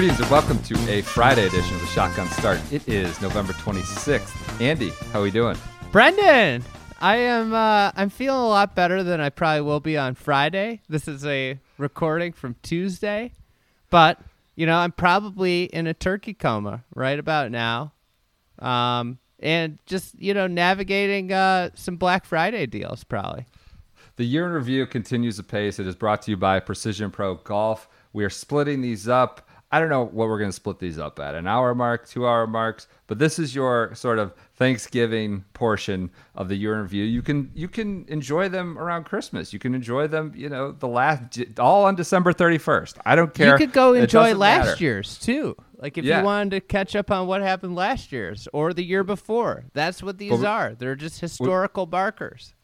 Greetings and welcome to a Friday edition of the Shotgun Start. It is November 26th. Andy, how are we doing? Brendan, I am. Uh, I'm feeling a lot better than I probably will be on Friday. This is a recording from Tuesday, but you know I'm probably in a turkey coma right about now, um, and just you know navigating uh, some Black Friday deals probably. The year in review continues apace. It is brought to you by Precision Pro Golf. We are splitting these up. I don't know what we're going to split these up at an hour mark, two hour marks, but this is your sort of Thanksgiving portion of the year in review. You can you can enjoy them around Christmas. You can enjoy them, you know, the last all on December 31st. I don't care. You could go enjoy last matter. year's too. Like if Yeah. you wanted to catch up on what happened last year's or the year before. That's what these are. They're just historical markers.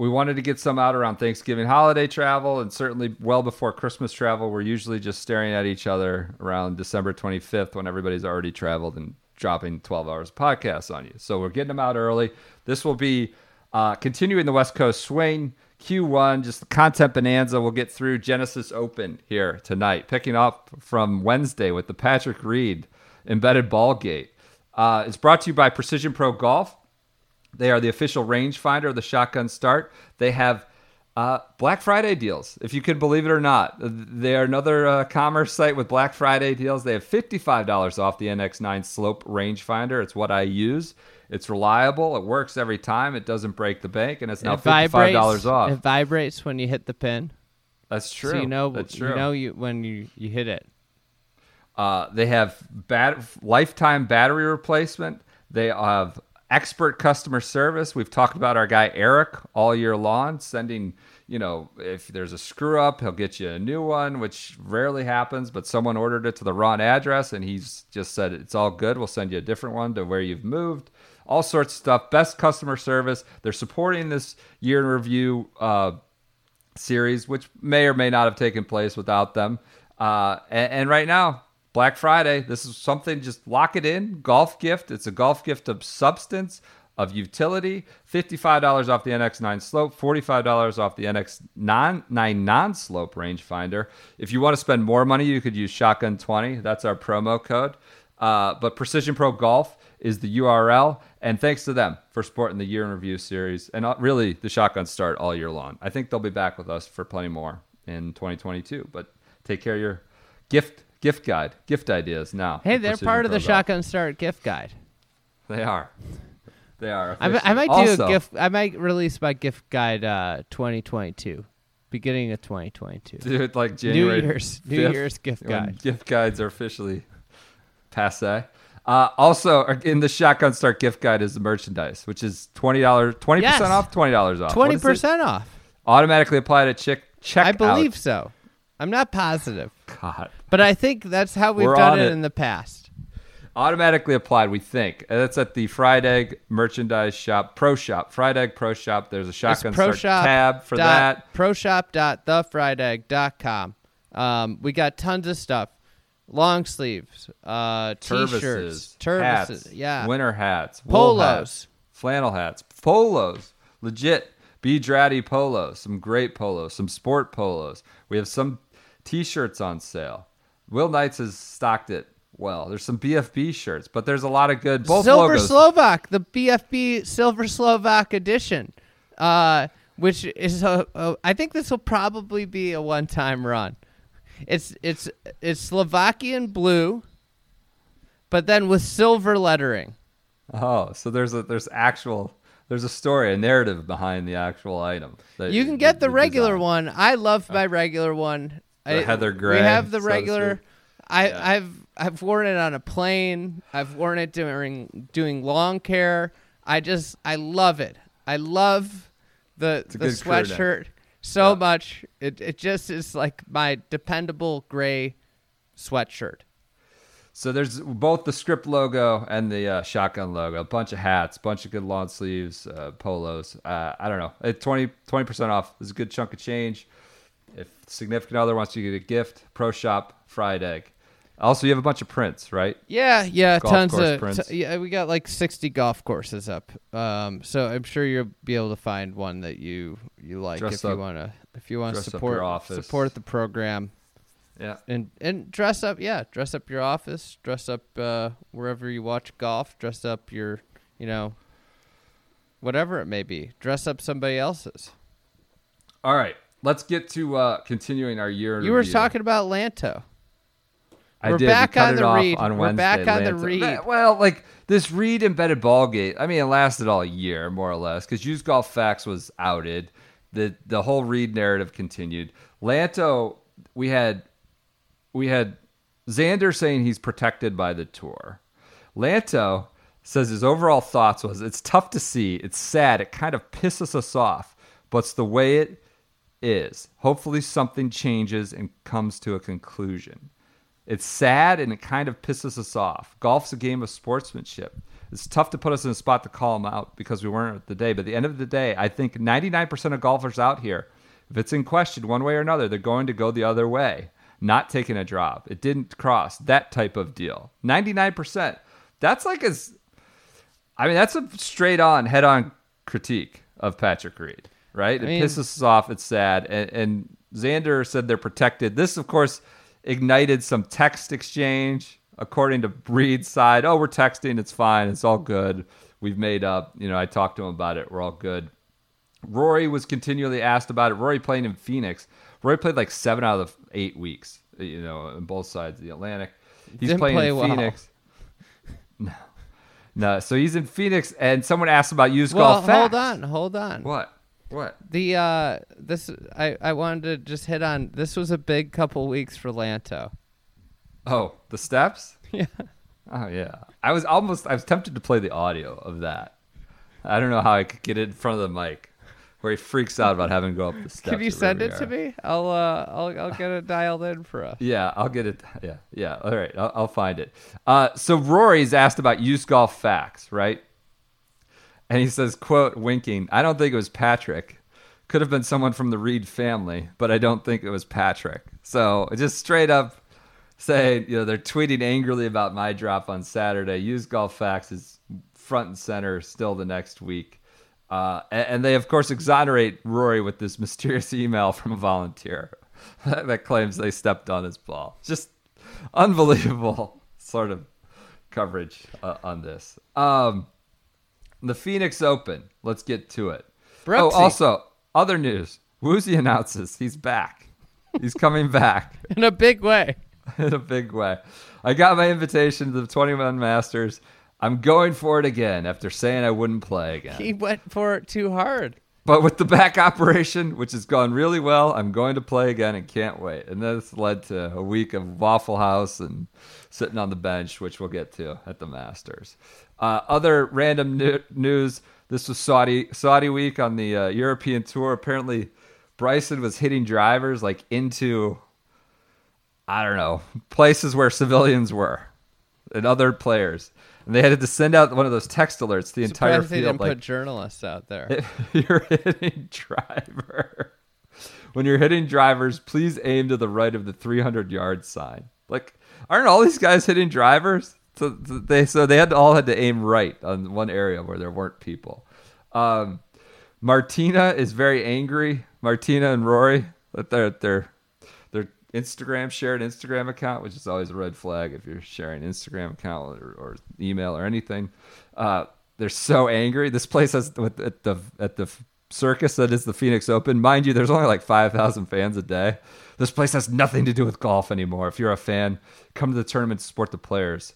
We wanted to get some out around Thanksgiving holiday travel and certainly well before Christmas travel. We're usually just staring at each other around December 25th when everybody's already traveled and dropping 12 hours of podcasts on you. So we're getting them out early. This will be uh, continuing the West Coast swing. Q1, just the content bonanza. We'll get through Genesis Open here tonight, picking up from Wednesday with the Patrick Reed embedded ball gate. Uh, it's brought to you by Precision Pro Golf. They are the official rangefinder of the Shotgun Start. They have uh, Black Friday deals, if you can believe it or not. They are another uh, commerce site with Black Friday deals. They have $55 off the NX9 Slope rangefinder. It's what I use. It's reliable. It works every time. It doesn't break the bank, and it's now it fifty-five dollars off. It vibrates when you hit the pin. That's true. So you know That's true. you know you when you, you hit it. Uh, they have bat- lifetime battery replacement. They have expert customer service. We've talked about our guy Eric all year long, sending, you know, if there's a screw up, he'll get you a new one, which rarely happens, but someone ordered it to the wrong address and he's just said it's all good. We'll send you a different one to where you've moved. All sorts of stuff. Best customer service. They're supporting this year in review uh, series, which may or may not have taken place without them. Uh, and, and right now, Black Friday, this is something, just lock it in. Golf gift. It's a golf gift of substance, of utility. $55 off the NX9 Slope, $45 off the NX9 non slope rangefinder. If you want to spend more money, you could use Shotgun 20. That's our promo code. Uh, but Precision Pro Golf is the URL. And thanks to them for supporting the year in review series and uh, really the shotgun start all year long. I think they'll be back with us for plenty more in 2022. But take care of your gift gift guide, gift ideas now. Hey, they're Precision part of Pro the Golf. Shotgun Start gift guide. They are. They are. I, mi- I officially. might do Also, a gift. I might release my gift guide uh, 2022, beginning of 2022. Do it like January. Year's- New 5th, Year's gift when guide. Gift guides are officially passe. Uh, also, in the Shotgun Start gift guide is the merchandise, which is twenty dollars, twenty Yes. percent off, twenty dollars off. What Twenty is it? percent off. automatically applied at check check. I believe so. I'm not positive, God. but I think that's how we've We're done it, it. in the past. Automatically applied, we think. That's at the Fried Egg merchandise shop, Pro Shop, Fried Egg Pro Shop. There's a Shotgun pro shop tab for dot- that. proshop.thefriedegg.com. Um, we got tons of stuff. Long sleeves, uh, t-shirts, hats, yeah, winter hats, Polos. hats, flannel hats, polos, legit B Draddy polos, some great polos, some sport polos. We have some t-shirts on sale. Will Knights has stocked it well. There's some BFB shirts, but there's a lot of good both Silver logos. Slovak, the BFB Silver Slovak edition, uh, which is a, a, I think this will probably be a one-time run. It's it's it's Slovakian blue, but then with silver lettering. Oh, so there's a there's actual there's a story, a narrative behind the actual item. You can get the you regular designed. one. I love my regular one. The I- heather Gray. We have the so regular. I, Yeah. I've I've worn it on a plane. I've worn it during doing lawn care. I just I love it. I love the the good crew name. sweatshirt so Yeah. much. It it just is like my dependable gray sweatshirt. So there's both the script logo and the uh, shotgun logo. A bunch of hats, bunch of good long sleeves, uh, polos. Uh, I don't know. At 20 percent off is a good chunk of change. If significant other wants you to get a gift, Pro Shop fried egg. Also, you have a bunch of prints, right? Yeah, yeah, Golf tons of prints. t- yeah. We got like sixty golf courses up. Um, so I'm sure you'll be able to find one that you you like Dress if you want to if you want to up support support the program Yeah. and and dress up. Yeah, dress up your office. Dress up uh, wherever you watch golf. Dress up your you know whatever it may be. Dress up somebody else's. All right. Let's get to uh, continuing our year. You were review. talking about Lanto. I We're did. back we on the read. On We're back Wednesday, on the Lance. read. Well, like this Reed embedded ball gate. I mean, it lasted all year, more or less, because used golf facts was outed. The the whole Reed narrative continued. Lanto, we had we had Xander saying he's protected by the tour. Lanto says his overall thoughts was it's tough to see, it's sad, it kind of pisses us off, but it's the way it is. Hopefully something changes and comes to a conclusion. It's sad and it kind of pisses us off. Golf's a game of sportsmanship. It's tough to put us in a spot to call them out because we weren't at the day. But at the end of the day, I think 99% of golfers out here, if it's in question one way or another, they're going to go the other way, not taking a drop. It didn't cross that type of deal. 99%. That's like as, I mean, that's a straight on, head on critique of Patrick Reed, right? It mean- pisses us off. It's sad. And, and Xander said they're protected. This, of course, ignited some text exchange. According to Reed's side, oh, we're texting. It's fine. It's all good. We've made up. You know, I talked to him about it. We're all good. Rory was continually asked about it. Rory playing in Phoenix. Rory played like seven out of the eight weeks, you know, on both sides of the Atlantic. He's Didn't playing play in well. Phoenix. No. No. So he's in Phoenix, and someone asked about used Well, golf. hold facts. on, hold on. What? What? The uh, this I I wanted to just hit on. This was a big couple weeks for Lanto. Oh, the steps? Yeah. Oh yeah. I was almost I was tempted to play the audio of that. I don't know how I could get it in front of the mic where he freaks out about having to go up the steps. Can you send it to me? I'll uh I'll I'll get it dialed in for us. Yeah, I'll get it. Yeah, yeah. All right, I'll, I'll find it. Uh, so Rory's asked about used golf facts, right? And he says, "quote winking. I don't think it was Patrick. Could have been someone from the Reed family, but I don't think it was Patrick. So just straight up saying, you know, they're tweeting angrily about my drop on Saturday. Use golf facts is front and center still the next week. Uh, and, and they, of course, exonerate Rory with this mysterious email from a volunteer that claims they stepped on his ball. Just unbelievable sort of coverage uh, on this. Um, the Phoenix Open. Let's get to it. Oh, also, other news. Woosie announces he's back. He's coming back In a big way. in a big way. I got my invitation to the 21 Masters. I'm going for it again after saying I wouldn't play again. He went for it too hard. But with the back operation, which has gone really well, I'm going to play again and can't wait. And this led to a week of Waffle House and sitting on the bench, which we'll get to at the Masters. Uh, other random news: This was Saudi Saudi week on the uh, European Tour. Apparently, Bryson was hitting drivers like into I don't know places where civilians were and other players, and they had to send out one of those text alerts to the entire Surprised they field. didn't Like, put journalists out there. you're hitting driver, when you're hitting drivers, please aim to the right of the 300 yard sign. Like, aren't all these guys hitting drivers? So they so they had to, all had to aim right on one area where there weren't people. Um, Martina is very angry. Martina and Rory their their Instagram shared Instagram account, which is always a red flag if you're sharing Instagram account or, or email or anything. Uh, they're so angry. This place has at the at the circus that is the Phoenix Open. Mind you, there's only like five thousand fans a day. This place has nothing to do with golf anymore. If you're a fan, come to the tournament to support the players.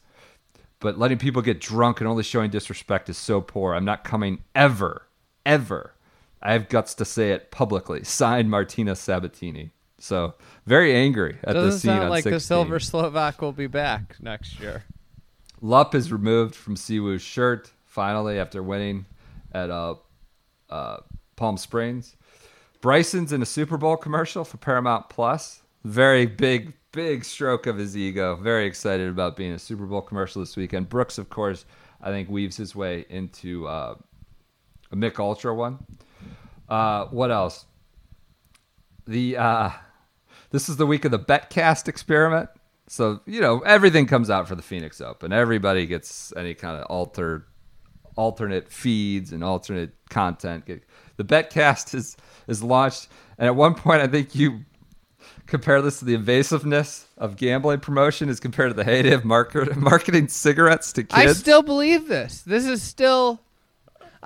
But letting people get drunk and only showing disrespect is so poor. I'm not coming ever, ever. I have guts to say it publicly. Signed Martina Sabbatini. So very angry at the Doesn't scene sound like 16. the Silver Slovak will be back next year. Lupp is removed from Siwoo's shirt finally after winning at uh, uh, Palm Springs. Bryson's in a Super Bowl commercial for Paramount Plus. Very big, big stroke of his ego. Very excited about being a Super Bowl commercial this weekend. Brooks, of course, I think weaves his way into uh, a Mich Ultra one. Uh, what else? The uh, this is the week of the Betcast experiment. So you know everything comes out for the Phoenix Open. Everybody gets any kind of altered, alternate feeds and alternate content. The Betcast is is launched, and at one point I think you compare this to the invasiveness of gambling promotion as compared to the heyday of market, marketing cigarettes to kids. I still believe this. This is still.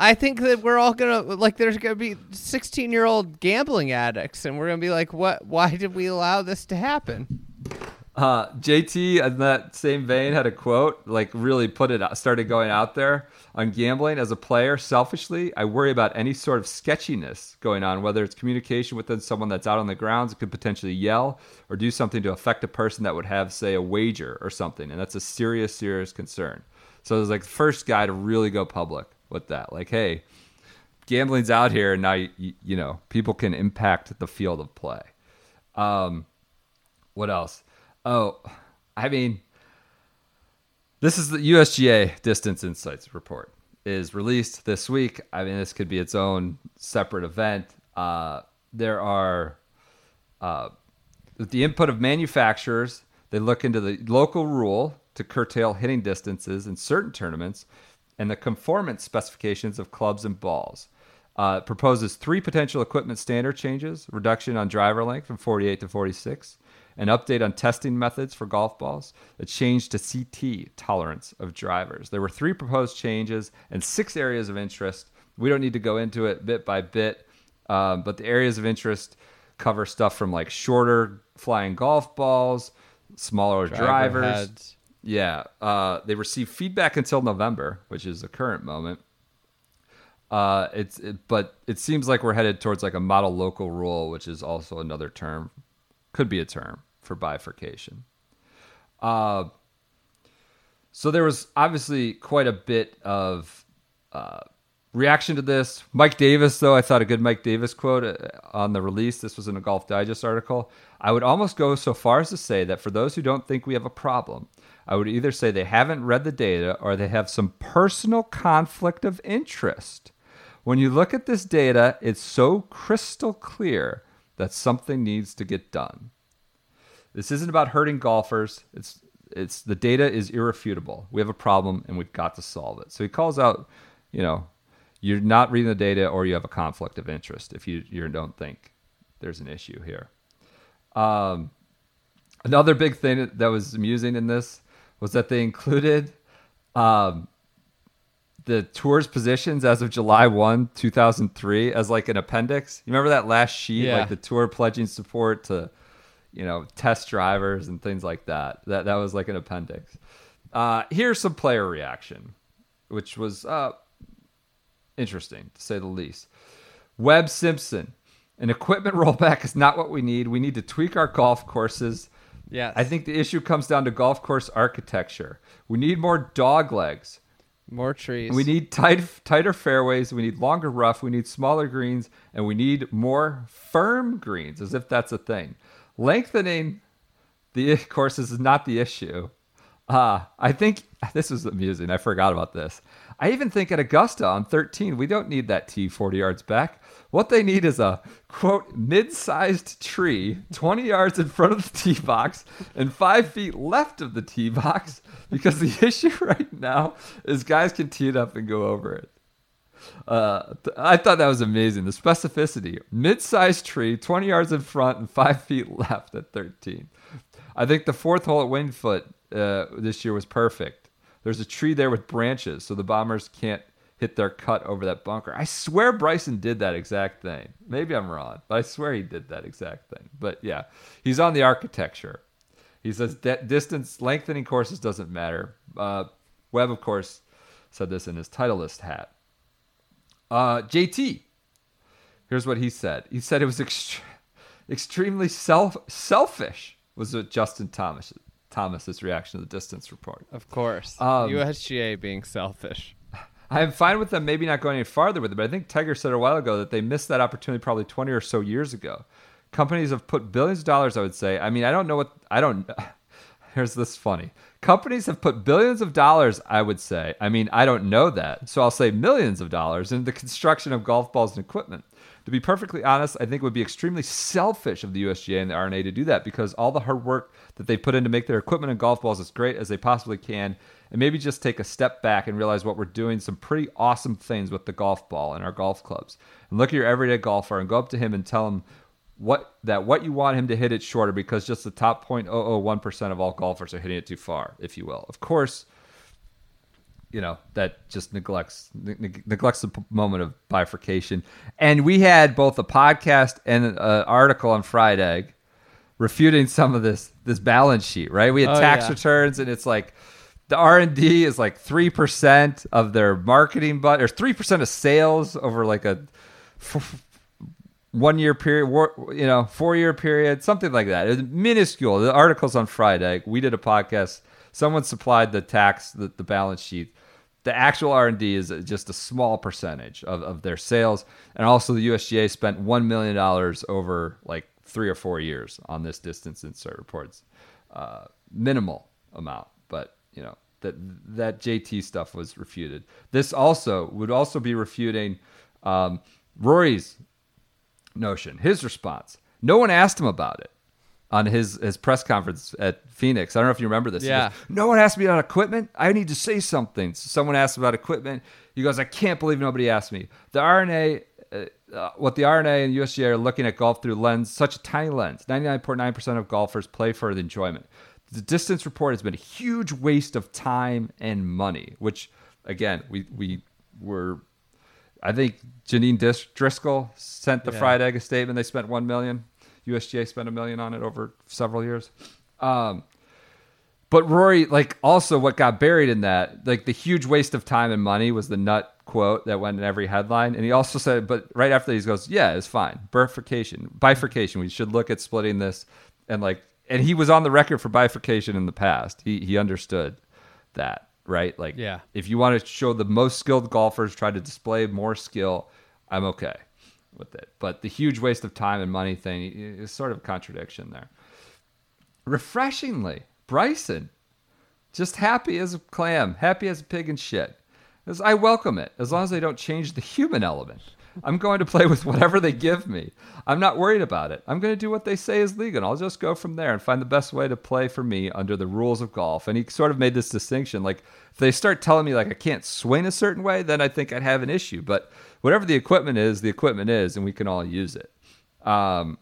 I think that we're all gonna like. There's gonna be 16 year old gambling addicts, and we're gonna be like, "What? Why did we allow this to happen?" Uh, JT, in that same vein, had a quote like really put it started going out there on gambling as a player. Selfishly, I worry about any sort of sketchiness going on, whether it's communication within someone that's out on the grounds that could potentially yell or do something to affect a person that would have, say, a wager or something, and that's a serious, serious concern. So it was like the first guy to really go public with that, like, hey, gambling's out here, and now you, you know people can impact the field of play. Um, what else? Oh, I mean, this is the USGA Distance Insights report is released this week. I mean, this could be its own separate event. Uh, there are, uh, with the input of manufacturers, they look into the local rule to curtail hitting distances in certain tournaments and the conformance specifications of clubs and balls. Uh, proposes three potential equipment standard changes reduction on driver length from 48 to 46, an update on testing methods for golf balls, a change to CT tolerance of drivers. There were three proposed changes and six areas of interest. We don't need to go into it bit by bit, um, but the areas of interest cover stuff from like shorter flying golf balls, smaller Driver drivers. heads. Yeah, uh, they receive feedback until November, which is the current moment. Uh, it's it, but it seems like we're headed towards like a model local rule, which is also another term, could be a term for bifurcation. Uh, so there was obviously quite a bit of uh, reaction to this. Mike Davis, though, I thought a good Mike Davis quote uh, on the release. This was in a Golf Digest article. I would almost go so far as to say that for those who don't think we have a problem, I would either say they haven't read the data or they have some personal conflict of interest. When you look at this data, it's so crystal clear that something needs to get done. This isn't about hurting golfers. It's it's the data is irrefutable. We have a problem and we've got to solve it. So he calls out, you know, you're not reading the data or you have a conflict of interest if you you don't think there's an issue here. Um, another big thing that was amusing in this was that they included um, the tour's positions as of July 1, 2003 as like an appendix. You remember that last sheet Yeah. like the tour pledging support to you know, test drivers and things like that. That that was like an appendix. Uh, here's some player reaction, which was uh, interesting to say the least. Webb Simpson, an equipment rollback is not what we need. We need to tweak our golf courses. Yes. I think the issue comes down to golf course architecture. We need more dog legs. more trees. We need tight, tighter fairways. We need longer rough. We need smaller greens, and we need more firm greens, as if that's a thing. Lengthening the courses is not the issue. Uh, I think this was amusing. I forgot about this. I even think at Augusta on 13, we don't need that tee 40 yards back. What they need is a quote mid-sized tree 20 yards in front of the tee box and five feet left of the tee box because the issue right now is guys can tee it up and go over it. Uh, I thought that was amazing. The specificity, mid-sized tree, 20 yards in front and five feet left at 13. I think the fourth hole at Winged Foot uh, this year was perfect. There's a tree there with branches, so the bombers can't hit their cut over that bunker. I swear Bryson did that exact thing. Maybe I'm wrong, but I swear he did that exact thing. But yeah, he's on the architecture. He says that distance lengthening courses doesn't matter. Uh, Webb, of course, said this in his Titleist hat. Uh, JT, here's what he said. He said it was ext- extremely self selfish. Was what Justin Thomas Thomas's reaction to the distance report. of course. Um, USGA being selfish. I'm fine with them maybe not going any farther with it, but I think Tiger said a while ago that they missed that opportunity probably 20 or so years ago. Companies have put billions of dollars, I would say. I mean, I don't know what, I don't, here's this funny. Companies have put billions of dollars, I would say. I mean, I don't know that. So I'll say millions of dollars into the construction of golf balls and equipment. To be perfectly honest, I think it would be extremely selfish of the USGA and the R&A to do that because all the hard work that they put in to make their equipment and golf balls as great as they possibly can, and maybe just take a step back and realize what we're doing some pretty awesome things with the golf ball and our golf clubs. And look at your everyday golfer and go up to him and tell him what that what you want him to hit it shorter because just the top 0.001% of all golfers are hitting it too far, if you will. Of course, you know that just neglects neg- neglects the p- moment of bifurcation. And we had both a podcast and an uh, article on Friday refuting some of this this balance sheet. Right, we had Oh, tax yeah. returns, and it's like the R and D is like three percent of their marketing, budget, or three percent of sales over like a f- one year period, you know, four year period, something like that. It was minuscule. The article's on Friday. We did a podcast. Someone supplied the tax, the, the balance sheet. The actual R and D is just a small percentage of, of their sales, and also the USGA spent one million dollars over like three or four years on this distance insights reports. Uh, minimal amount, but you know that that JT stuff was refuted. This also would also be refuting um, Rory's notion. His response: No one asked him about it on his his press conference at Phoenix. I don't know if you remember this. Yeah. goes, no one asked me about equipment. I need to say something. So someone asked about equipment. He goes, I can't believe nobody asked me. The R&A. Uh, uh, what the R&A and USGA are looking at golf through lens, such a tiny lens. 99.9% of golfers play for the enjoyment. The distance report has been a huge waste of time and money, which again, we we were I think Janeen Dis- Driscoll sent the Yeah. Fried Egg a statement. They spent one million. USGA spent a million on it over several years. Um, but Rory, like, also what got buried in that, like, the huge waste of time and money was the nut quote that went in every headline. And he also said, but right after he goes, yeah, it's fine. Bifurcation, bifurcation. We should look at splitting this, and like, and he was on the record for bifurcation in the past. He he understood that, right? Like, Yeah. if you want to show the most skilled golfers try to display more skill, I'm okay with it. But the huge waste of time and money thing is sort of a contradiction there. Refreshingly, Bryson, just happy as a clam, happy as a pig in shit. As I welcome it, as long as they don't change the human element. I'm going to play with whatever they give me. I'm not worried about it. I'm going to do what they say is legal. and I'll just go from there and find the best way to play for me under the rules of golf. And he sort of made this distinction. Like, if they start telling me like I can't swing a certain way, then I think I'd have an issue. But whatever the equipment is, the equipment is, and we can all use it. Um,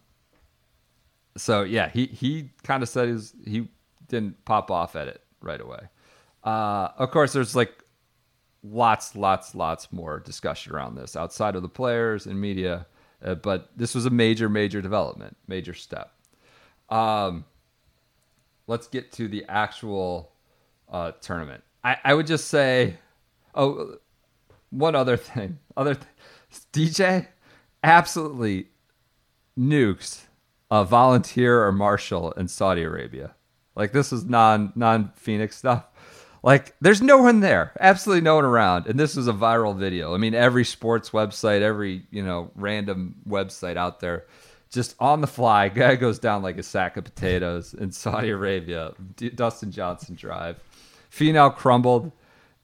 so yeah, he he kind of said his, he didn't pop off at it right away. Uh, of course, there's like lots, lots, lots more discussion around this outside of the players and media, uh, but this was a major, major development, major step. Um, let's get to the actual uh, tournament. I, I would just say, oh, one other thing, other th- DJ absolutely nukes a volunteer or marshal in Saudi Arabia. Like this is non non Phoenix stuff. Like there's no one there, absolutely no one around, and this is a viral video. I mean, every sports website, every you know random website out there, just on the fly, guy goes down like a sack of potatoes in Saudi Arabia. D- Dustin Johnson drive, Finau crumbled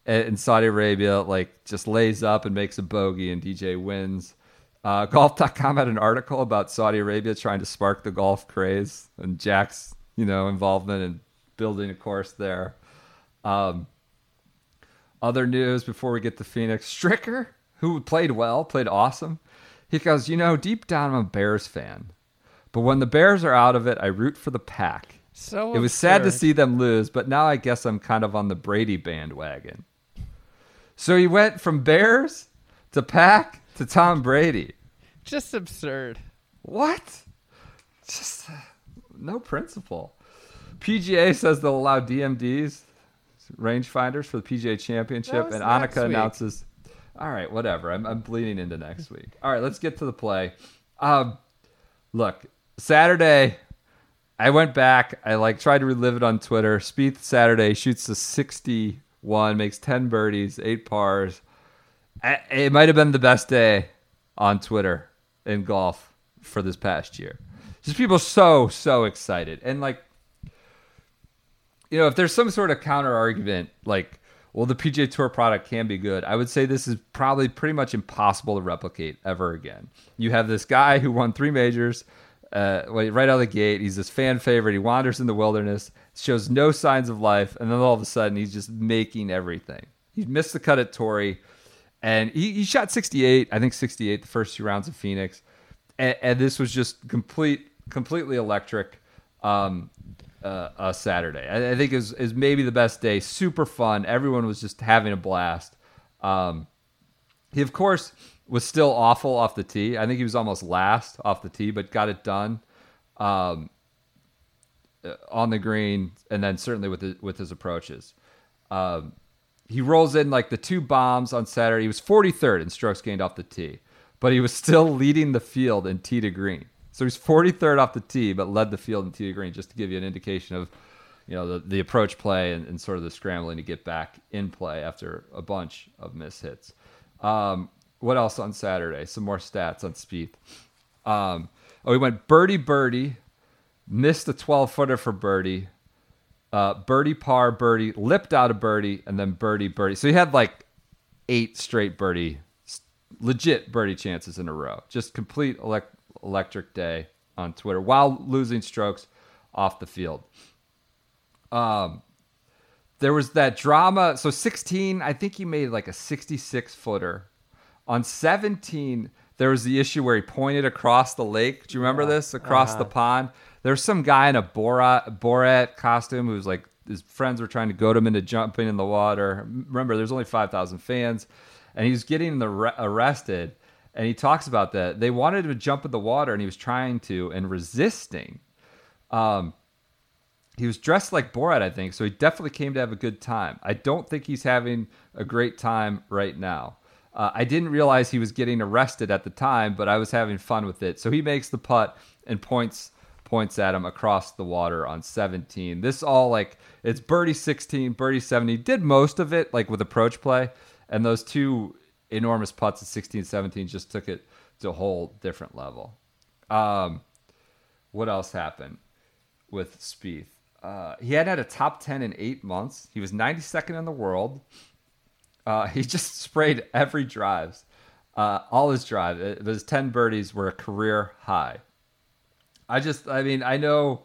in Saudi Arabia, like just lays up and makes a bogey, and DJ wins. Uh, golf.com had an article about Saudi Arabia trying to spark the golf craze and Jack's, you know, involvement in building a course there. Um, other news before we get to Phoenix, Stricker, who played well, played awesome. He goes, you know, deep down I'm a Bears fan, but when the Bears are out of it, I root for the pack. So It was sad to see them lose, but now I guess I'm kind of on the Brady bandwagon. So he went from Bears to Pack to Tom Brady. Just absurd. What? Just uh, no principle. PGA says they'll allow DMDs, rangefinders, for the PGA Championship, and Annika announces. All right, whatever. I'm, I'm bleeding into next week. All right, let's get to the play. Um, look, Saturday, I went back. I like tried to relive it on Twitter. Spieth Saturday shoots a 61, makes 10 birdies, eight pars. I- it might have been the best day on Twitter in golf for this past year. Just people so so excited and like you know if there's some sort of counter argument like well the PGA Tour product can be good. I would say this is probably pretty much impossible to replicate ever again. You have this guy who won three majors uh, right out of the gate. He's this fan favorite. He wanders in the wilderness, shows no signs of life, and then all of a sudden he's just making everything. He missed the cut at Torrey, and he, he shot 68, I think 68 the first two rounds of Phoenix, and, and this was just complete, completely electric. Um, uh, a Saturday, I, I think is is maybe the best day. Super fun. Everyone was just having a blast. Um, he of course was still awful off the tee. I think he was almost last off the tee, but got it done um, uh, on the green, and then certainly with his, with his approaches. Um, he rolls in like the two bombs on Saturday. He was 43rd in strokes gained off the tee, but he was still leading the field in tee to green. So he's 43rd off the tee, but led the field in tee green, just to give you an indication of you know the, the approach play and, and sort of the scrambling to get back in play after a bunch of miss hits. Um, what else on Saturday? Some more stats on Spieth. Um, oh, he went birdie birdie, missed a 12 footer for birdie, uh, birdie par birdie, lipped out a birdie, and then birdie birdie. So he had like eight straight birdie, legit birdie chances in a row. Just complete elect- electric day on Twitter while losing strokes off the field. Um, there was that drama. So 16, I think he made like a 66 footer. On 17, there was the issue where he pointed across the lake. Do you remember this? Across the pond. There's some guy in a Borat, Borat costume who's like, his friends were trying to goad him into jumping in the water. Remember, there's only 5,000 fans, and he's getting the arrested. And he talks about that. They wanted to jump in the water, and he was trying to and resisting. Um, he was dressed like Borat, I think, so he definitely came to have a good time. I don't think he's having a great time right now. Uh, I didn't realize he was getting arrested at the time, but I was having fun with it. So he makes the putt and points points at him across the water on 17. This all like it's birdie 16, birdie 70. Did most of it like with approach play, and those two enormous putts at 16, 17 just took it to a whole different level. Um, what else happened with Spieth? Uh, he had had a top 10 in eight months. He was 92nd in the world. Uh, he just sprayed every drives, uh, all his drives. His 10 birdies were a career high. I just, I mean, I know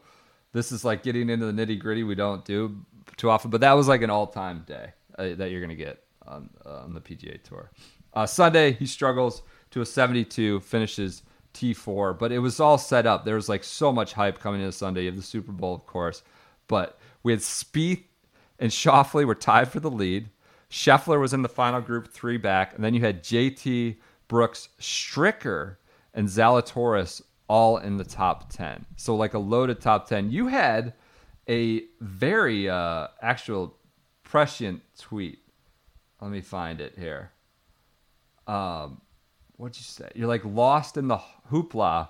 this is like getting into the nitty gritty we don't do too often, but that was like an all time day uh, that you're going to get on, uh, on the PGA Tour. Uh, Sunday, he struggles to a 72, finishes T4, but it was all set up. There was like so much hype coming into Sunday. You have the Super Bowl, of course, but we had Spieth and Schauffele were tied for the lead. Scheffler was in the final group, three back, and then you had JT, Brooks, Stricker, and Zalatoris all in the top 10. So like a loaded top 10. You had a very uh, actual prescient tweet. Let me find it here. Um, what'd you say? You're like lost in the hoopla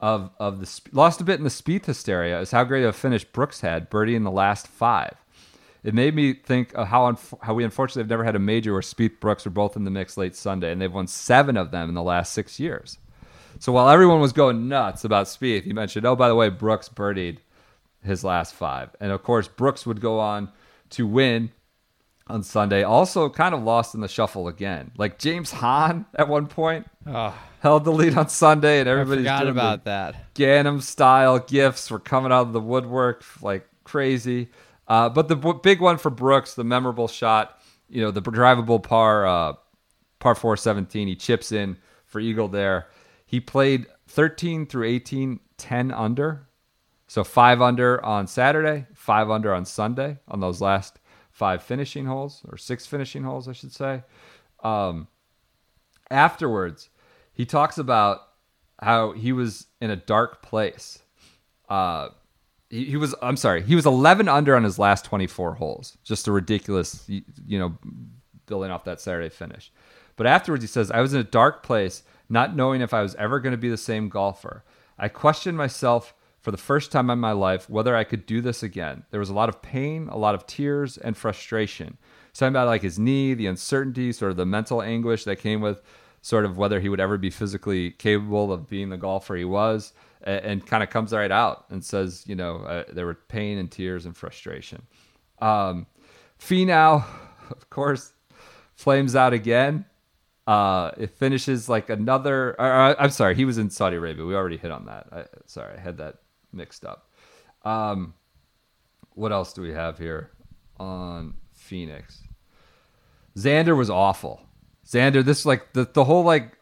of of the sp- lost a bit in the Spieth hysteria. Is how great of a finish Brooks had, birdie in the last five. It made me think of how how we unfortunately have never had a major where Spieth Brooks were both in the mix late Sunday, and they've won seven of them in the last six years. So while everyone was going nuts about Spieth, he mentioned, oh by the way, Brooks birdied his last five, and of course Brooks would go on to win on Sunday. Also, kind of lost in the shuffle again. Like James Hahn at one point Oh, held the lead on Sunday, and I everybody's forgot about that. Gangnam style gifts were coming out of the woodwork like crazy. Uh, but the b- big one for Brooks, the memorable shot, you know, the drivable par, uh, par four 17, he chips in for Eagle there. He played 13 through 18, 10 under. So five under on Saturday, five under on Sunday on those last five finishing holes, or six finishing holes, I should say. Um, afterwards, he talks about how he was in a dark place. Uh, he, was, I'm sorry, he was 11 under on his last 24 holes. Just a ridiculous, you know, building off that Saturday finish. But afterwards, he says, I was in a dark place, not knowing if I was ever going to be the same golfer. I questioned myself for the first time in my life whether I could do this again. There was a lot of pain, a lot of tears, and frustration. Something about like his knee, the uncertainty, sort of the mental anguish that came with sort of whether he would ever be physically capable of being the golfer he was, and, and kind of comes right out and says, you know, uh, there were pain and tears and frustration. Um, Finau, of course, flames out again. Uh, it finishes like another. Or, or, I'm sorry, he was in Saudi Arabia. We already hit on that. I, sorry, I had that mixed up. Um, what else do we have here on Phoenix? Xander was awful. Xander, this like the the whole like.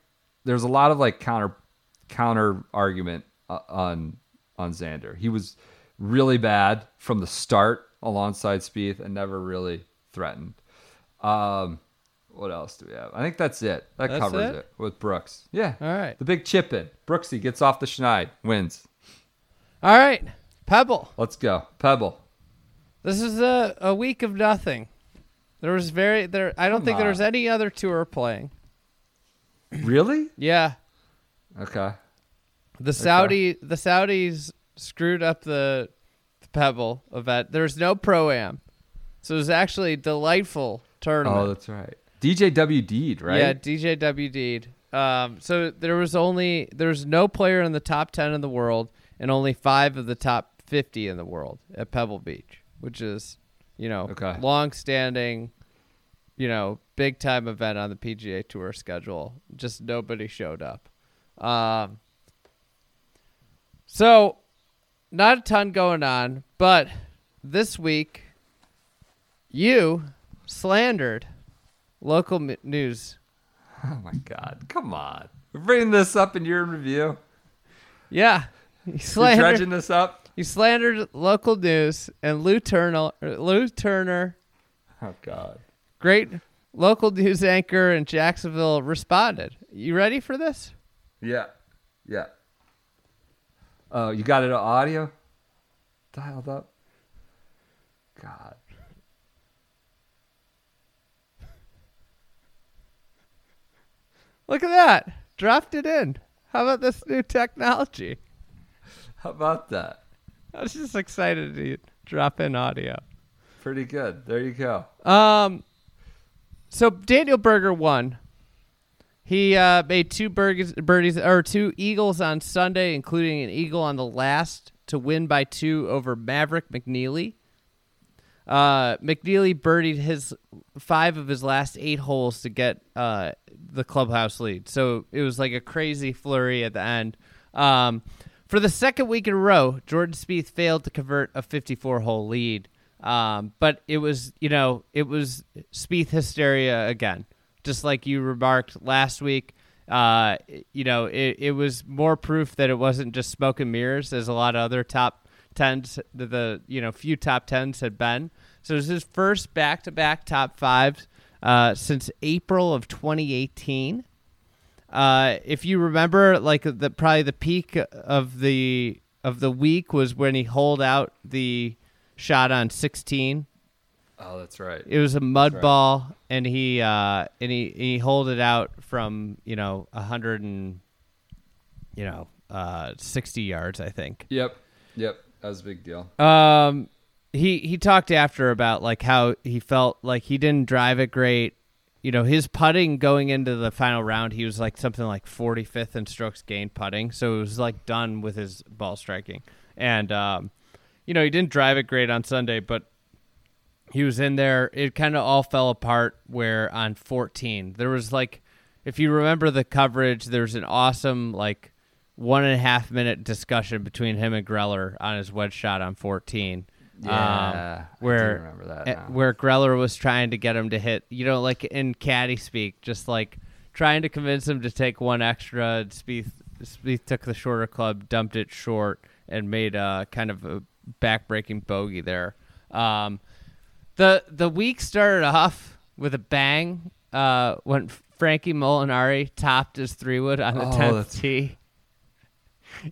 There's a lot of like counter counter argument uh, on on Xander. He was really bad from the start alongside Spieth and never really threatened. Um, what else do we have? I think that's it. That That's covers it? it? with Brooks. Yeah. All right. The big chip in. Brooksy gets off the schneid, wins. All right, Pebble. Let's go. Pebble. This is a, a week of nothing. There was very there. I don't Come think there was any other tour playing. Really? Yeah, Okay. the Saudi the Saudis screwed up the, the Pebble event. There's no pro am, so it was actually a delightful tournament. Oh, that's right. DJ WD'd, right? Yeah, DJ WD'd. Um, so there was only there was no player in the top ten in the world, and only five of the top fifty in the world at Pebble Beach, which is, you know, Okay. long standing, you know, big time event on the PGA Tour schedule. Just nobody showed up. Um, so not a ton going on, but this week you slandered local m- news Oh my God! Come on. We're bringing this up in your review. Yeah. You You're slandered, dredging this up. you slandered local news and Lou Turner, Lou Turner, Oh God. great local news anchor in Jacksonville, responded. You ready for this? Yeah. Yeah. Oh, you got it on audio? Dialed up? God. Look at that. Dropped it in. How about this new technology? How about that? I was just excited to drop in audio. Pretty good. There you go. Um, so Daniel Berger won. He uh, made two birdies, birdies or two eagles on Sunday, including an eagle on the last to win by two over Maverick McNealy. Uh, McNealy birdied his five of his last eight holes to get uh, the clubhouse lead. So it was like a crazy flurry at the end. Um, for the second week in a row, Jordan Spieth failed to convert a 54 hole lead. Um, but it was, you know, it was Spieth hysteria again, just like you remarked last week. Uh, you know, it, it was more proof that it wasn't just smoke and mirrors, as a lot of other top tens, the, the you know few top tens had been. So it was his first back to back top fives uh, since April of 2018. Uh, if you remember, like the probably the peak of the of the week was when he holed out the shot on 16. Oh, that's right. It was a mud right. ball, and he uh, and he he holed it out from you know a hundred and you know uh, 60 yards, I think. Yep. Yep. That was a big deal. Um, he he talked after about like how he felt like he didn't drive it great. You know, his putting going into the final round, he was like something like 45th in strokes gained putting, so it was like done with his ball striking. And um, you know, he didn't drive it great on Sunday, but he was in there. It kind of all fell apart where on 14 there was like, if you remember the coverage, there's an awesome like one and a half minute discussion between him and Greller on his wedge shot on 14. Yeah, um, where remember that eh, now. where Greller was trying to get him to hit, you know, like in caddy speak, just like trying to convince him to take one extra. Spieth, Spieth took the shorter club, dumped it short, and made a kind of a backbreaking bogey there. Um, the the week started off with a bang uh, when Frankie Molinari topped his three wood on the Oh, tenth tee.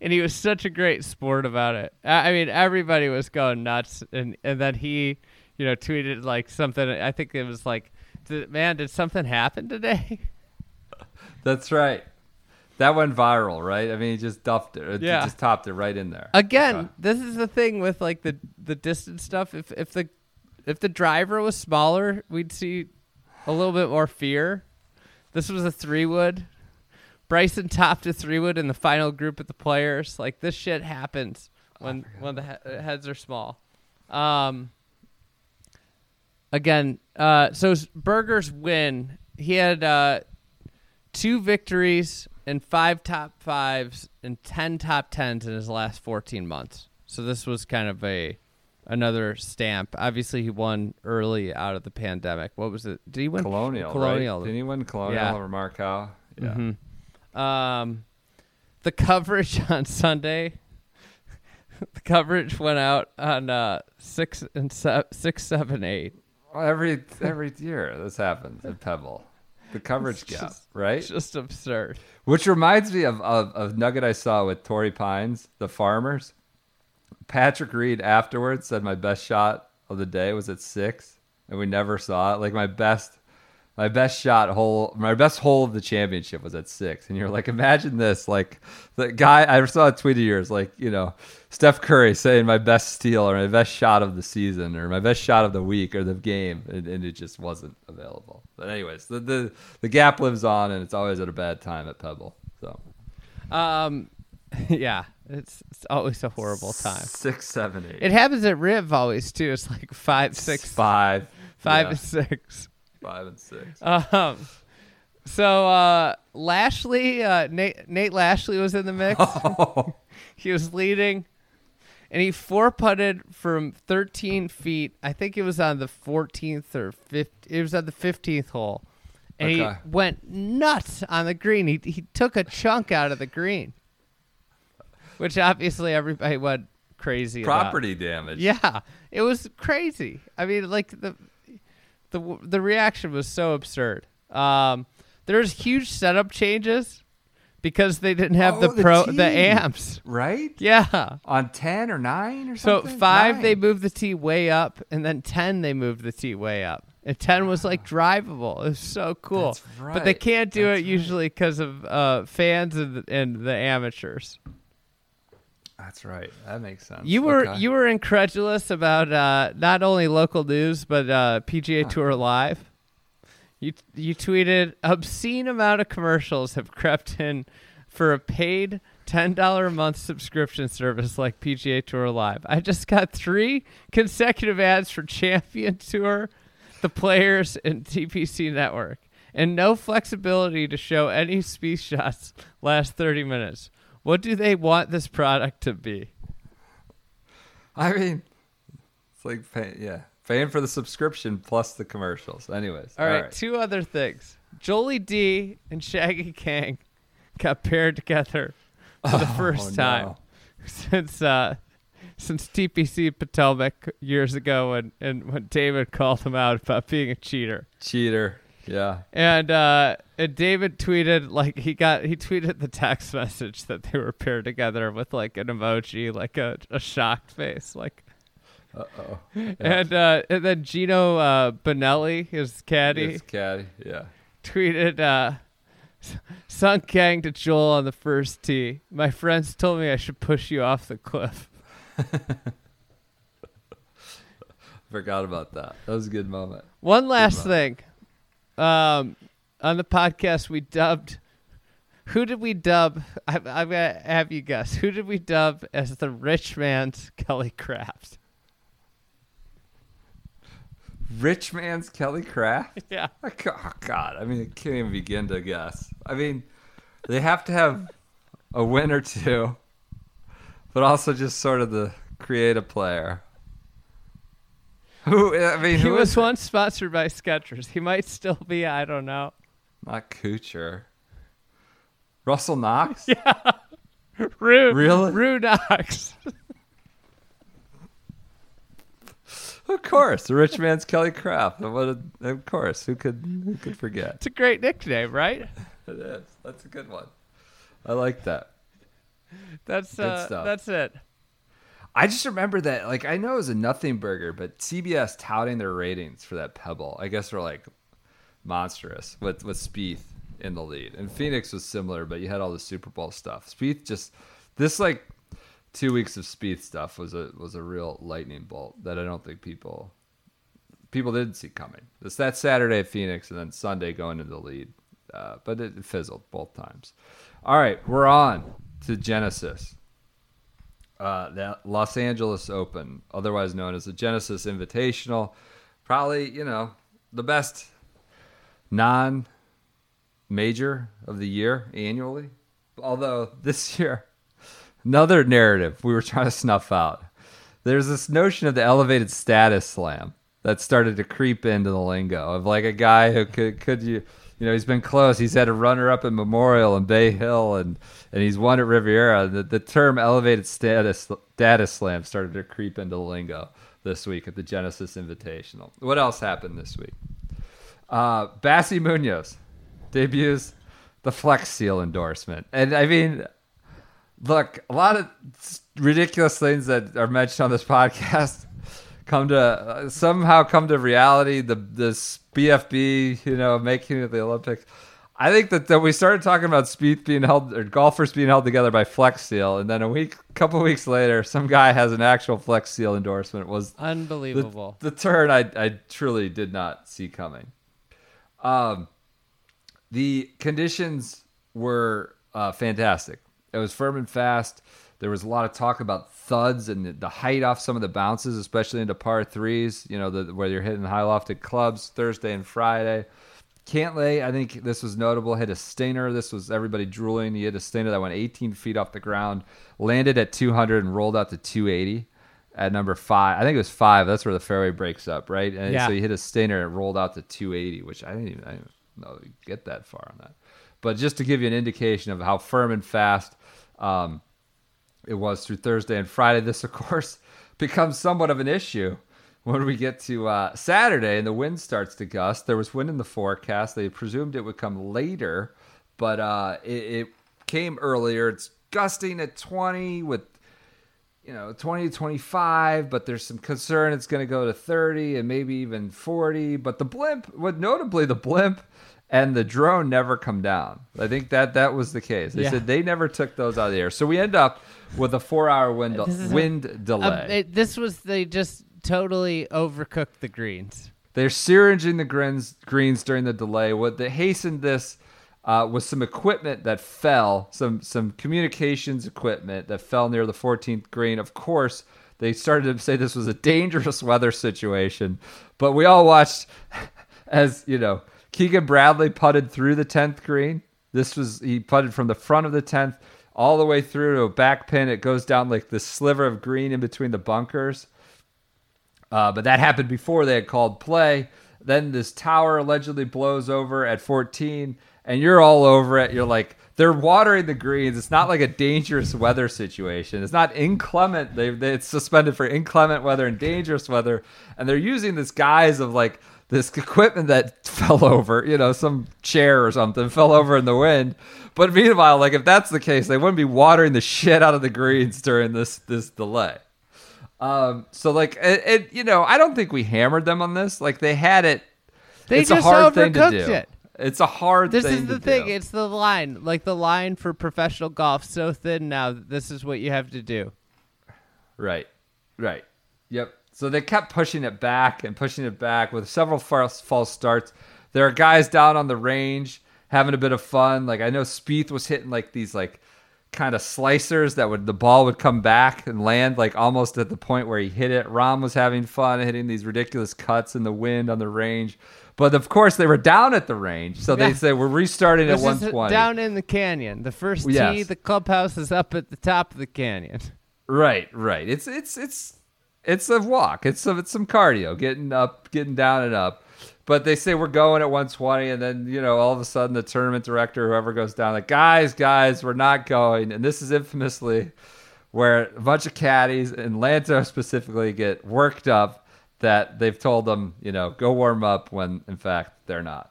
And he was such a great sport about it. I mean, everybody was going nuts, and and then he, you know, tweeted like something. I think it was like, "Man, did something happen today?" That's right. That went viral, right? I mean, he just duffed it. He Yeah. just topped it right in there. Again, Okay. this is the thing with like the the distance stuff. If if the if the driver was smaller, we'd see a little bit more fear. This was a three wood. Bryson topped a three wood in the final group of the players. Like this shit happens when when the he- heads are small. Um. Again, uh, so Berger's win. He had uh, two victories and five top fives and ten top tens in his last fourteen months. So this was kind of a another stamp. Obviously, he won early out of the pandemic. What was it? Did he win Colonial. Colonial. Right? Did he win Colonial Yeah. or Markel? Yeah. Mhm. Um, the coverage on Sunday. the coverage went out on uh, six and se- six, seven, eight. Well, every every year this happens at Pebble. The coverage It's gap, just- right? It's just absurd. Which reminds me of, of of nugget I saw with Torrey Pines, the farmers. Patrick Reed afterwards said my best shot of the day was at six, and we never saw it. Like my best, my best shot hole, my best hole of the championship was at six. And you're like, imagine this, like the guy I saw a tweet of yours, like you know, Steph Curry saying my best steal or my best shot of the season or my best shot of the week or the game, and, and it just wasn't available. But anyways, the, the the gap lives on, and it's always at a bad time at Pebble. So Um, yeah, it's it's always a horrible time. Six, seven, eight. It happens at Riv always too. It's like five, six, five, five yeah, and six. Five and six. Um, so uh, Lashley, uh, Nate, Nate Lashley was in the mix. he was leading, and he four putted from 13 feet. I think it was on the 14th or 15th. It was on the 15th hole, and Okay. he went nuts on the green. He he took a chunk out of the green, which obviously everybody went crazy. about. Property damage. Yeah, it was crazy. I mean, like the the the reaction was so absurd. Um, there's huge setup changes because they didn't have the Oh, the pro the amps. Right? Yeah. On ten or nine or So something. five they moved the tee way up, and then ten they moved the tee way up. And ten was like drivable. It was so cool. That's But they can't do That's it usually because of uh, fans and and the amateurs. That's right. That makes sense. You were Okay. you were incredulous about uh, not only local news but uh, PGA Tour Live. You you tweeted obscene amount of commercials have crept in for a paid ten dollar a month subscription service like PGA Tour Live. I just got three consecutive ads for Champion Tour, the players, and TPC Network, and no flexibility to show any Spieth shots last thirty minutes. What do they want this product to be? I mean, it's like pay, yeah, paying for the subscription plus the commercials. Anyways, All right, two other things. Jolie D and Shaggy Kang got paired together for the first no. time since uh, since TPC Potomac years ago, when and when Dahmen called him out about being a cheater, cheater. Yeah. and uh, and Dahmen tweeted like he got he tweeted the text message that they were paired together with like an emoji, like a, a shocked face, like. Uh oh. And uh, and then Geno uh, Bonnalie, his caddy, Yes, caddy. Yeah. tweeted uh Sung Kang to Joel on the first tee. My friends told me I should push you off the cliff. Forgot about that. That was a good moment. One last Good thing. Um on the podcast we dubbed who did we dub? I, I'm gonna have you guess. Who did we dub as the rich man's Kelly Kraft? Rich man's Kelly Kraft. Yeah. Oh God, I mean, I can't even begin to guess. I mean, they have to have a win or two, but also just sort of the creative player. Who? I mean, He who was once sponsored by Skechers. He might still be. I don't know. not Kuchar? Russell Knox. Rue, Really? Rue Knox. Of course, the rich man's Kelly Kraft. What? A, of course, who could who could forget? It's a great nickname, right? It is. That's a good one. I like that. That's uh, that's it. I just remember that, like, I know it was a nothing burger, but CBS touting their ratings for that Pebble, I guess, were like monstrous with with Spieth in the lead, and Phoenix was similar, but you had all the Super Bowl stuff. Spieth just this like two weeks of Spieth stuff was a was a real lightning bolt that I don't think people people didn't see coming. It's that Saturday at Phoenix and then Sunday going into the lead, uh, but it fizzled both times. All right, we're on to Genesis. Uh, the Los Angeles Open, otherwise known as the Genesis Invitational, probably you know the best non major of the year annually. Although this year, another narrative we were trying to snuff out. There's this notion of the elevated status slam that started to creep into the lingo of like a guy who could could you you know he's been close. He's had a runner up in Memorial and Bay Hill and and he's won at Riviera. The, the term elevated status status slam started to creep into lingo this week at the Genesis Invitational. What else happened this week? Uh, Bassi Munoz debuts the Flex Seal endorsement, and I mean, look, a lot of ridiculous things that are mentioned on this podcast come to uh, somehow come to reality. The this BFB, you know, making it the Olympics. I think that, that we started talking about Spieth being held or golfers being held together by Flex Seal, and then a week, couple weeks later, some guy has an actual Flex Seal endorsement. It was the, Unbelievable. the turn I I truly did not see coming. Um, the conditions were uh, fantastic. It was firm and fast. There was a lot of talk about thuds and the, the height off some of the bounces, especially into par threes. You know, the, where you're hitting high lofted clubs Thursday and Friday. Cantlay, I think this was notable. Hit a stinger. This was everybody drooling. He hit a stinger that went 18 feet off the ground, landed at 200 and rolled out to 280 at number five. I think it was five. That's where the fairway breaks up, right? And Yeah. so he hit a stinger and rolled out to 280, which I didn't even, I didn't know you get that far on that. But just to give you an indication of how firm and fast um, it was through Thursday and Friday, this of course becomes somewhat of an issue when we get to uh, Saturday and the wind starts to gust. There was wind in the forecast. They presumed it would come later, but uh, it, it came earlier. It's gusting at 20 with you know 20 to 25 but there's some concern it's going to go to 30 and maybe even 40 but the blimp what notably the blimp and the drone never come down i think that that was the case they Yeah. said they never took those out of the air so we end up with a four hour wind, is a- delay Um, it, this was they just totally overcooked the greens. They're syringing the greens, greens during the delay. What they hastened this uh, was some equipment that fell, some some communications equipment that fell near the 14th green. Of course, they started to say this was a dangerous weather situation, but we all watched as you know Keegan Bradley putted through the 10th green. This was he putted from the front of the 10th all the way through to a back pin. It goes down like the sliver of green in between the bunkers. Uh, but that happened before they had called play. Then this tower allegedly blows over at 14, and you're all over it. You're like, they're watering the greens. It's not like a dangerous weather situation. It's not inclement. They, they it's suspended for inclement weather and dangerous weather, and they're using this guise of like this equipment that fell over, you know, some chair or something fell over in the wind. But meanwhile, like if that's the case, they wouldn't be watering the shit out of the greens during this this delay. Um, so like it, it, you know, I don't think we hammered them on this. Like they had it. They it's just a hard thing to do. it. It's a hard This is the thing. do. It's the line, like the line for professional golf, so thin now. that This is what you have to do. Right. Right. Yep. So they kept pushing it back and pushing it back with several false, false starts. There are guys down on the range having a bit of fun. Like I know Spieth was hitting like these like kind of slicers that would the ball would come back and land like almost at the point where he hit it. Rahm was having fun hitting these ridiculous cuts in the wind on the range. But of course they were down at the range. So they Yeah. say we're restarting at This is 120. down in the canyon. The first tee, Yes. the clubhouse is up at the top of the canyon. Right, right. It's it's it's it's a walk. It's some it's some cardio, getting up, getting down and up. But they say we're going at 120, and then you know all of a sudden the tournament director, whoever goes down, like guys, guys, we're not going. And this is infamously where a bunch of caddies and Lanto specifically get worked up that they've told them, you know, go warm up when in fact they're not.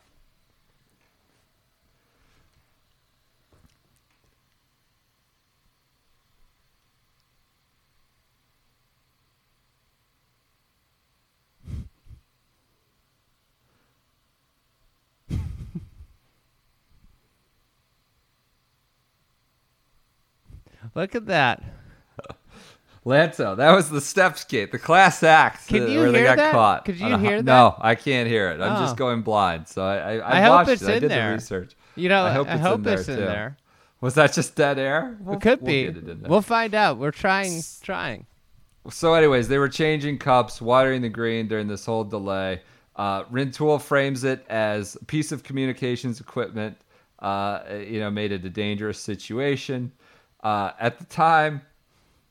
Look at that. Lanto. That was the steps gate, the class act Can you where they hear got that? caught. Could you on a hear that? No, I can't hear it. I'm Oh. just going blind. So I, I, I, I hope watched it's it. I in did there. the research. You know, I hope it's in there, in too. there. Was that just dead air? We'll, It could we'll be. get it in there. We'll find out. We're trying, trying. So, anyways, they were changing cups, watering the green during this whole delay. Uh, Rintoul frames it as a piece of communications equipment. Uh, you know, made it a dangerous situation. Uh, at the time,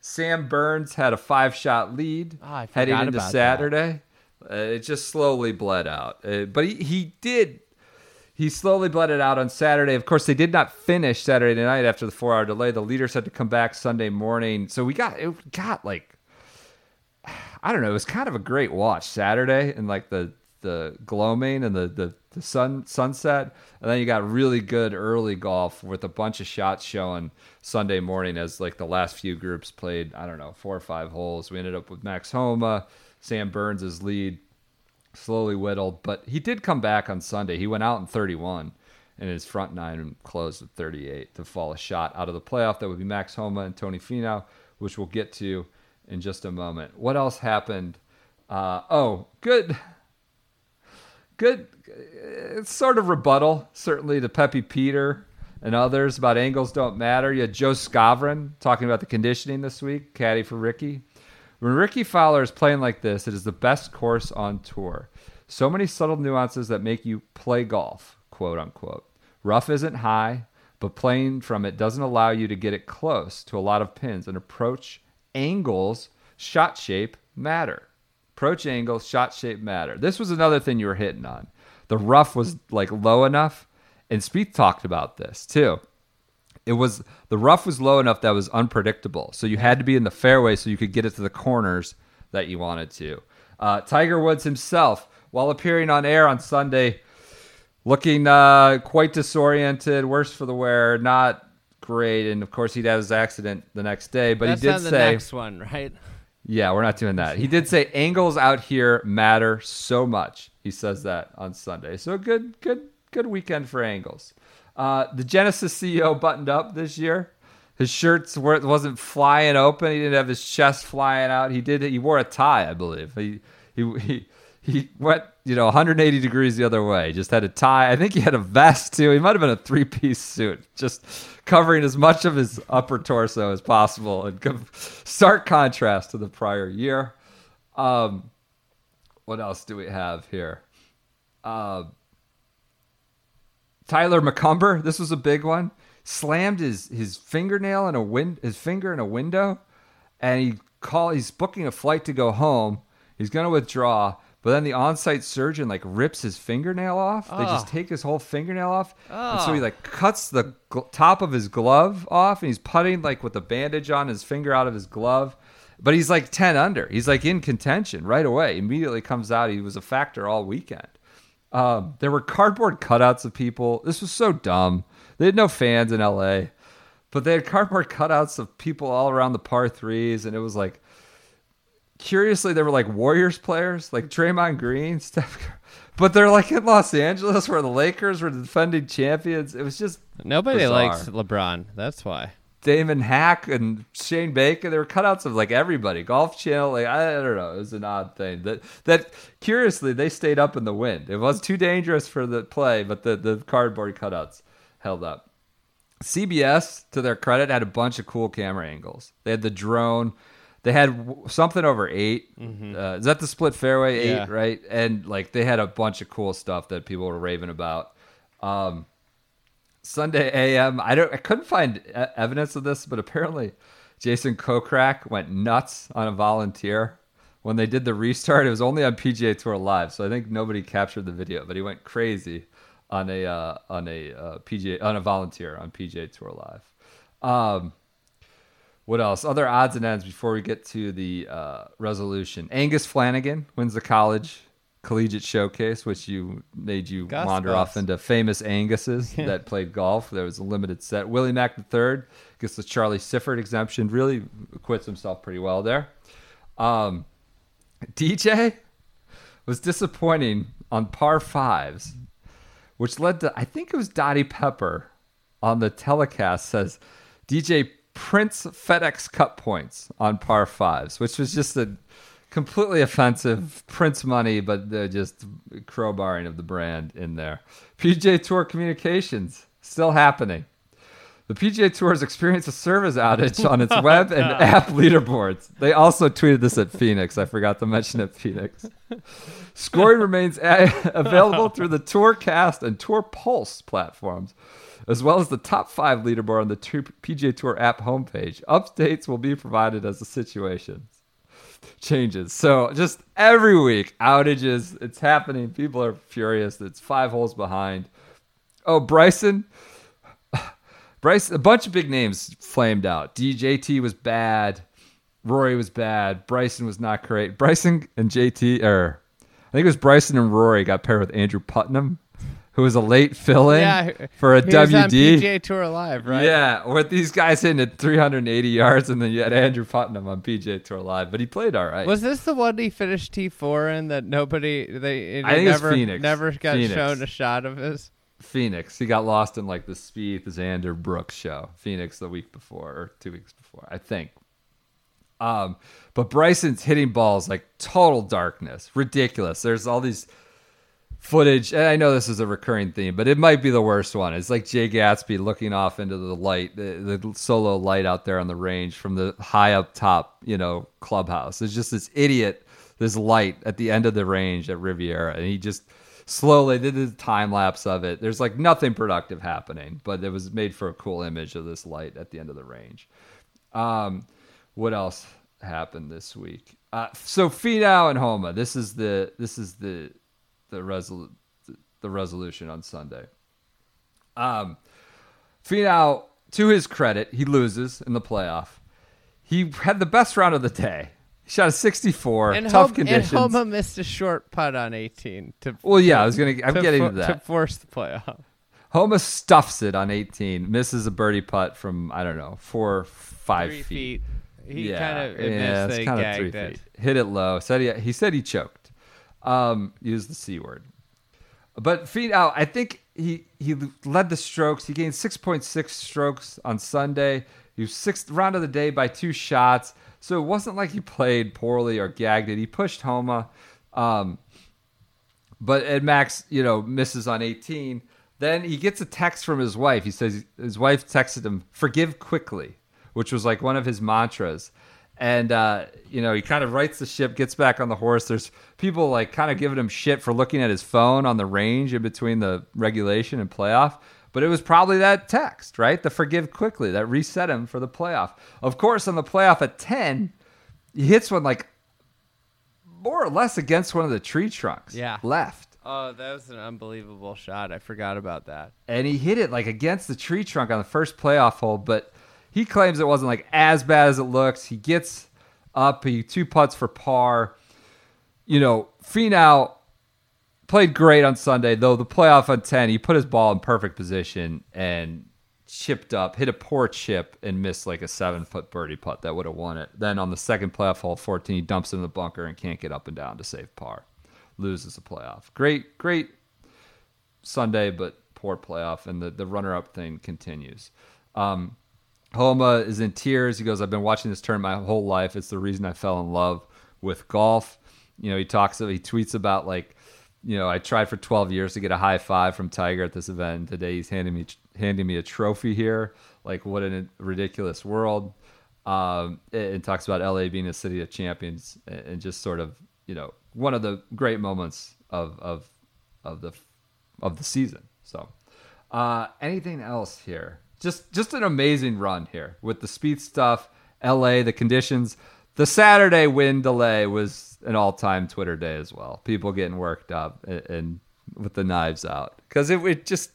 Sam Burns had a five-shot lead Oh, heading into. Saturday. Uh, it just slowly bled out, uh, but he, he did he slowly bled it out on Saturday. Of course, they did not finish Saturday night after the four hour delay. The leaders had to come back Sunday morning. So we got it got like I don't know, it was kind of a great watch Saturday and like the the gloaming and the, the, the sun sunset. And then you got really good early golf with a bunch of shots showing Sunday morning as like the last few groups played, I don't know, four or five holes. We ended up with Max Homa, Sam Burns' lead, slowly whittled, but he did come back on Sunday. He went out in 31 and his front nine closed at 38 to fall a shot out of the playoff. That would be Max Homa and Tony Finau, which we'll get to in just a moment. What else happened? Uh, oh, good. Good, Uh, it's sort of rebuttal, certainly to Pepe Peter and others about angles don't matter. You had Joe Skovron talking about the conditioning this week, caddy for Rickie. When Rickie Fowler is playing like this, it is the best course on tour. So many subtle nuances that make you play golf, quote unquote. Rough isn't high, but playing from it doesn't allow you to get it close to a lot of pins. And approach angles, shot shape matter. Approach angles, shot shape matter. This was another thing you were hitting on. The rough was like low enough, and Spieth talked about this too it was the rough was low enough that was unpredictable. So you had to be in the fairway so you could get it to the corners that you wanted to. Uh, Tiger Woods himself, while appearing on air on Sunday, looking uh, quite disoriented, worse for the wear, not great, and of course he'd have his accident the next day. But That's he did say, next one, right? Yeah, we're not doing that. He did say angles out here matter so much. He says that on Sunday. So good, good, good weekend for angles. Uh, the Genesis CEO buttoned up this year. His shirts were, wasn't flying open. He didn't have his chest flying out. He did. He wore a tie, I believe. He he he he went you know 180 degrees the other way. Just had a tie. I think he had a vest too. He might have been a three piece suit, just covering as much of his upper torso as possible. And stark contrast to the prior year. Um, what else do we have here? Uh, Tyler McCumber, this was a big one. Slammed his his fingernail in a win his finger in a window, and he call he's booking a flight to go home. He's gonna withdraw, but then the on-site surgeon like rips his fingernail off. They just Oh. take his whole fingernail off, and so Oh. he like cuts the gl- top of his glove off, and he's putting like with a bandage on his finger out of his glove. But he's like ten under. He's like in contention right away. Immediately comes out. He was a factor all weekend. Um, there were cardboard cutouts of people. This was so dumb. They had no fans in LA, but they had cardboard cutouts of people all around the par threes, and it was like, curiously, they were like Warriors players, like Draymond Green, Steph, Curry. but they're like in Los Angeles where the Lakers were the defending champions. It was just Nobody bizarre. likes LeBron. That's why. Damon Hack and Shane Bacon. There were cutouts of like everybody. Golf Channel. Like I don't know. It was an odd thing. That that curiously they stayed up in the wind. It was too dangerous for the play, but the the cardboard cutouts held up. CBS, to their credit, had a bunch of cool camera angles. They had the drone. They had something over 8 Uh, is that the split fairway eight? Yeah. Right, and like they had a bunch of cool stuff that people were raving about. Um, Sunday AM. I don't. I couldn't find evidence of this, but apparently, Jason Kokrak went nuts on a volunteer when they did the restart. It was only on PGA Tour Live, so I think nobody captured the video. But he went crazy on a uh, on a uh, PGA on a volunteer on PGA Tour Live. Um, what else? Other odds and ends before we get to the uh, resolution. Angus Flanagan wins the college collegiate showcase, which you made you Gus wander Bus. off into famous Anguses that played golf. There was a limited set. Willie Mack III gets the Charlie Sifford exemption. Really acquits himself pretty well there. Um, DJ was disappointing on par fives, which led to I think it was Dottie Pepper on the telecast says DJ prints FedEx Cup points on par fives, which was just a completely offensive prints money, but they're just crowbarring of the brand in there. PJ Tour Communications still happening. The PGA Tour has experienced a service outage on its web and app leaderboards. They also tweeted this at Phoenix. I forgot to mention at Phoenix. Scoring remains a- available through the Tourcast and Tour Pulse platforms, as well as the top five leaderboard on the PGA Tour app homepage. Updates will be provided as the situation changes. So just every week, outages. It's happening. People are furious. It's five holes behind. Oh, Bryson. Bryce, a bunch of big names flamed out. DJT was bad. Rory was bad. Bryson was not great. Bryson and JT, or I think it was Bryson and Rory got paired with Andrew Putnam, who was a late fill-in Yeah, for a he was on WD. PGA Tour Live, right? Yeah, with these guys hitting at 380 yards, and then you had Andrew Putnam on PGA Tour Live, but he played all right. Was this the one he finished T four in that nobody they I think it was never Phoenix. never got Phoenix. shown a shot of his? Phoenix. He got lost in like the Spieth Xander Brooks show. Phoenix the week before or two weeks before, I think. Um, but Bryson's hitting balls like total darkness, ridiculous. There's all these footage, and I know this is a recurring theme, but it might be the worst one. It's like Jay Gatsby looking off into the light, the, the solo light out there on the range from the high up top, you know, clubhouse. There's just this idiot, this light at the end of the range at Riviera, and he just slowly did the time lapse of it. There's like nothing productive happening, but it was made for a cool image of this light at the end of the range. Um, what else happened this week? Uh, so Finau and Homa. This is the this is the the resol- the resolution on Sunday. Um, Finau, to his credit, he loses in the playoff. He had the best round of the day. He shot a 64, And tough Hom- conditions. And Homa missed a short putt on eighteen to well, yeah, I was gonna. I'm to getting fo- to that. to force the playoff. Homa stuffs it on 18, misses a birdie putt from I don't know four, five Three feet. feet. He yeah, kind of yeah, it's he kinda three it. feet. Hit it low. Said he he said he choked. Um, used the c word. But feet out. I think he he led the strokes. He gained 6.6 strokes on Sunday. He was sixth round of the day by two shots. So it wasn't like he played poorly or gagged it. He pushed Homa. Um, but Ed Max, you know, misses on 18. Then he gets a text from his wife. He says his wife texted him, "Forgive quickly," which was like one of his mantras. And uh, you know, he kind of rights the ship, gets back on the horse. There's people like kind of giving him shit for looking at his phone on the range in between the regulation and playoff. But it was probably that text, right? The forgive quickly that reset him for the playoff. Of course, on the playoff at 10, he hits one like more or less against one of the tree trunks. Yeah. Left. Oh, that was an unbelievable shot. I forgot about that. and he hit it like against the tree trunk on the first playoff hole, but he claims it wasn't like as bad as it looks. He gets up, he two putts for par. You know, Finau played great on Sunday, though the playoff on 10, he put his ball in perfect position and chipped up, hit a poor chip and missed like a seven foot birdie putt that would have won it. Then on the second playoff hole, 14, he dumps in the bunker and can't get up and down to save par. Loses the playoff. Great, great Sunday, but poor playoff, and the, the runner up thing continues. Um, Homa is in tears. He goes, I've been watching this tournament my whole life. It's the reason I fell in love with golf. You know, he talks, he tweets about like, you know, I tried for 12 years to get a high five from Tiger at this event. And today he's handing me handing me a trophy here. Like, what a ridiculous world. Um, and, talks about LA being a city of champions and, and just sort of, you know, one of the great moments of of of the of the season. So, uh, anything else here? Just just an amazing run here with the Spieth stuff. LA, the conditions. The Saturday wind delay was an all-time Twitter day as well. People getting worked up and, and with the knives out because it, it just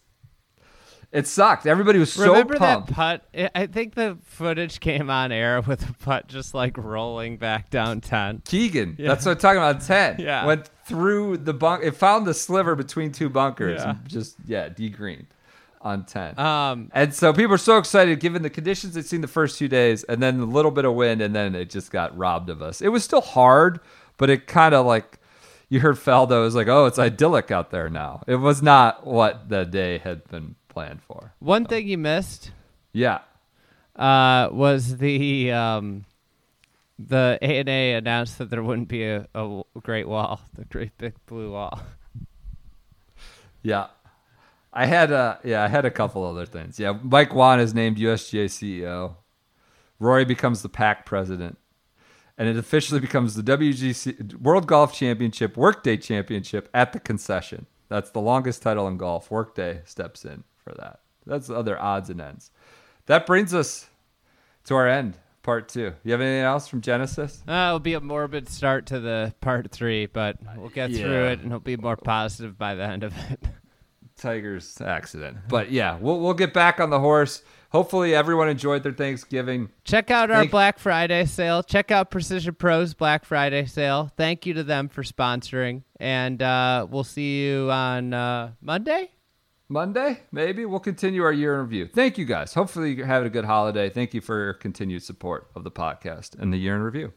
it sucked. Everybody was so Remember pumped. that putt? I- think the footage came on air with the putt just like rolling back down 10. Keegan, that's what I'm talking about. Ten, Yeah. went through the bunk. It found the sliver between two bunkers Yeah. and just yeah, degreened on ten. Um, And so people are so excited given the conditions they'd seen the first two days and then a little bit of wind and then it just got robbed of us. It was still hard, but it kind of like you heard Faldo was like, "Oh, it's idyllic out there now." It was not what the day had been planned for. one thing you missed Yeah. uh, was the um, the A and A announced that there wouldn't be a, a Great Wall, the Great Big Blue Wall. Yeah. I had a yeah, I had a couple other things. Yeah, Mike Whan is named USGA CEO. Rory becomes the PAC president. And it officially becomes the WGC World Golf Championship Workday Championship at the concession. That's the longest title in golf. Workday steps in for that. That's the other odds and ends. That brings us to our end, part two. You have anything else from Genesis? Uh, it'll be a morbid start to the part three, but we'll get through it, and it'll be more positive by the end of it. Tiger's accident. But yeah, we'll we'll get back on the horse. Hopefully everyone enjoyed their Thanksgiving. Check out our Thank- Black Friday sale. Check out Precision Pros Black Friday sale. Thank you to them for sponsoring, and uh, we'll see you on uh, Monday. Monday, maybe we'll continue our year in review. Thank you guys. Hopefully you're having a good holiday. Thank you for your continued support of the podcast and the year in review.